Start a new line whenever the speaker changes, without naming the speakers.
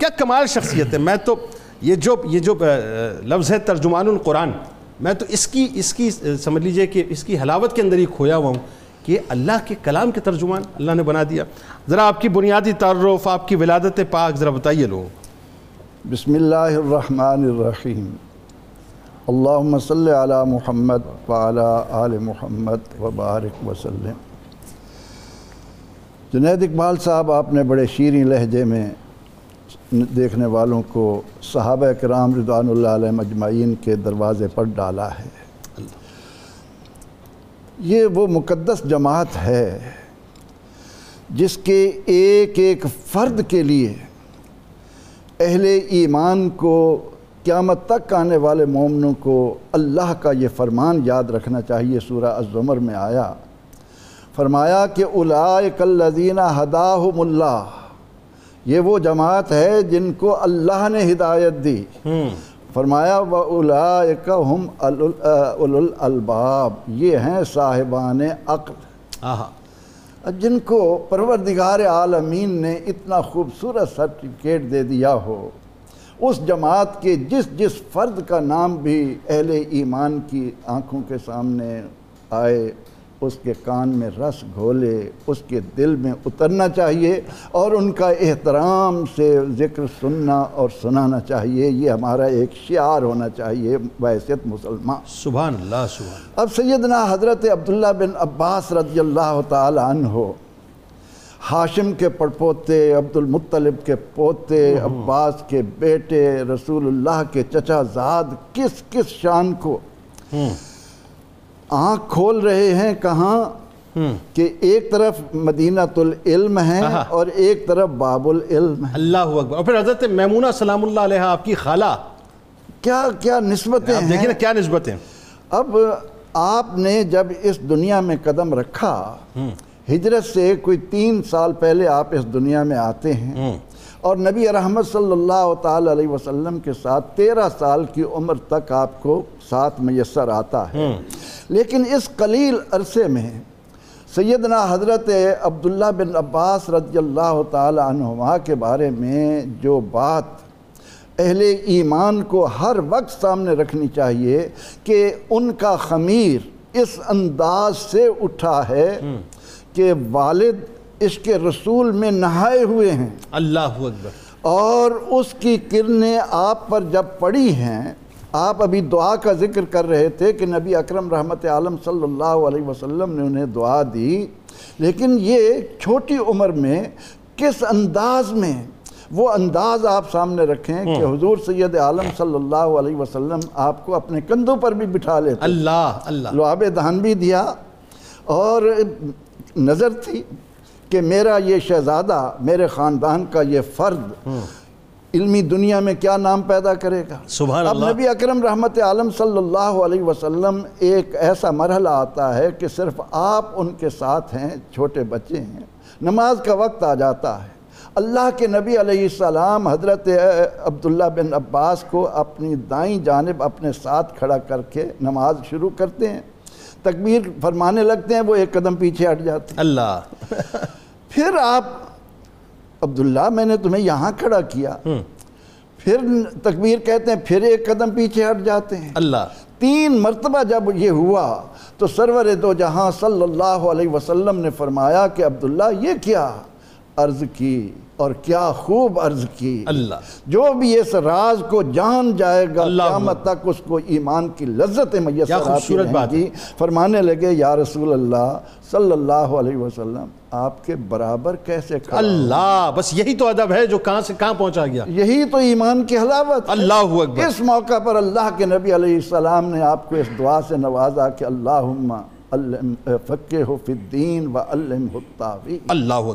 کیا کمال شخصیت ہے؟ میں تو یہ جو یہ جو لفظ ہے ترجمان القرآن، میں تو اس کی اس کی سمجھ لیجیے کہ اس کی حلاوت کے اندر ہی کھویا ہوا ہوں کہ اللہ کے کلام کے ترجمان اللہ نے بنا دیا۔ ذرا آپ کی بنیادی تعارف، آپ کی ولادت پاک ذرا بتائیے لوگوں
بسم اللہ الرحمن الرحیم۔ اللہم صلی علی محمد وعلی آل محمد وبارک وسلم۔ جنید اقبال صاحب، آپ نے بڑے شیریں لہجے میں دیکھنے والوں کو صحابہ کرام رضوان اللہ علیہ مجمعین کے دروازے پر ڈالا ہے۔ یہ وہ مقدس جماعت ہے جس کے ایک ایک فرد کے لیے اہل ایمان کو قیامت تک آنے والے مومنوں کو اللہ کا یہ فرمان یاد رکھنا چاہیے۔ سورہ الزمر میں آیا، فرمایا کہ اولائک الذین ہداہم اللہ یہ وہ جماعت ہے جن کو اللہ نے ہدایت دی۔ فرمایا وَأُولَئِكَ هُمْ الْأَلْبَابِ۔ یہ ہیں صاحبان عقل۔ جن کو پروردگار عالمین نے اتنا خوبصورت سرٹیفکیٹ دے دیا ہو اس جماعت کے جس جس فرد کا نام بھی اہل ایمان کی آنکھوں کے سامنے آئے اس کے کان میں رس گھولے اس کے دل میں اترنا چاہیے اور ان کا احترام سے ذکر سننا اور سنانا چاہیے۔ یہ ہمارا ایک شعار ہونا چاہیے بحیثیت مسلمان۔
سبحان اللہ سبحان
اب سیدنا حضرت عبداللہ بن عباس رضی اللہ تعالی عنہ ہاشم کے پڑپوتے عبد المطلب کے پوتے عباس کے بیٹے رسول اللہ کے چچا زاد کس کس شان کو۔ آنکھ کھول رہے ہیں کہاں کہ ایک طرف مدینہ العلم ہے اور ایک طرف باب العلم ہے
اللہ اکبر۔ اور پھر حضرت میمونہ سلام اللہ علیہ آپ کی خالہ۔
کیا کیا نسبتیں ہیں
دیکھیں نا کیا نسبتیں۔
اب آپ نے جب اس دنیا میں قدم رکھا ہجرت سے کوئی تین سال پہلے آپ اس دنیا میں آتے ہیں۔ اور نبی رحمت صلی اللہ تعالی علیہ وسلم کے ساتھ تیرہ سال کی عمر تک آپ کو ساتھ میسر آتا ہے۔ لیکن اس قلیل عرصے میں سیدنا حضرت عبداللہ بن عباس رضی اللہ تعالی عنہ کے بارے میں جو بات اہل ایمان کو ہر وقت سامنے رکھنی چاہیے کہ ان کا خمیر اس انداز سے اٹھا ہے کہ والد عشق رسول میں نہائے ہوئے ہیں
اللہ اکبر.
اور اس کی کرنیں آپ پر جب پڑی ہیں آپ ابھی دعا کا ذکر کر رہے تھے کہ نبی اکرم رحمت عالم صلی اللہ علیہ وسلم نے انہیں دعا دی لیکن یہ چھوٹی عمر میں کس انداز میں وہ انداز آپ سامنے رکھیں کہ حضور سید عالم صلی اللہ علیہ وسلم آپ کو اپنے کندھوں پر بھی بٹھا لیتے۔
اللہ اللہ۔
لعاب دہن بھی دیا اور نظر تھی کہ میرا یہ شہزادہ میرے خاندان کا یہ فرد علمی دنیا میں کیا نام پیدا کرے گا؟
سبحان
اب
اللہ۔
نبی اکرم رحمت عالم صلی اللہ علیہ وسلم ایک ایسا مرحلہ آتا ہے کہ صرف آپ ان کے ساتھ ہیں چھوٹے بچے ہیں۔ نماز کا وقت آ جاتا ہے۔ اللہ کے نبی علیہ السلام حضرت عبداللہ بن عباس کو اپنی دائیں جانب اپنے ساتھ کھڑا کر کے نماز شروع کرتے ہیں۔ تکبیر فرمانے لگتے ہیں وہ ایک قدم پیچھے ہٹ جاتے ہیں۔
اللہ۔
پھر آپ عبداللہ میں نے تمہیں یہاں کھڑا کیا۔ پھر تکبیر کہتے ہیں پھر ایک قدم پیچھے ہٹ جاتے ہیں۔
اللہ۔
تین مرتبہ جب یہ ہوا تو سرور دو جہاں صلی اللہ علیہ وسلم نے فرمایا کہ عبداللہ یہ کیا؟ عرض کی اور کیا خوب عرض کی۔
اللہ۔
جو بھی اس راز کو جان جائے گا قیامت تک اس کو ایمان کی لذت میسر آتی رہیں۔ گی۔ فرمانے لگے یا رسول اللہ صلی اللہ علیہ وسلم آپ کے برابر کیسے کھڑا ہوں؟
اللہ بس یہی تو ادب ہے جو کہاں سے کہاں پہنچا گیا۔
یہی تو ایمان کی حلاوت۔
اللہ اکبر۔
اس موقع پر اللہ کے نبی علیہ السلام نے آپ کو اس دعا سے نوازا کہ اللہم فقہ فی الدین و علمہ التاویل
اللہ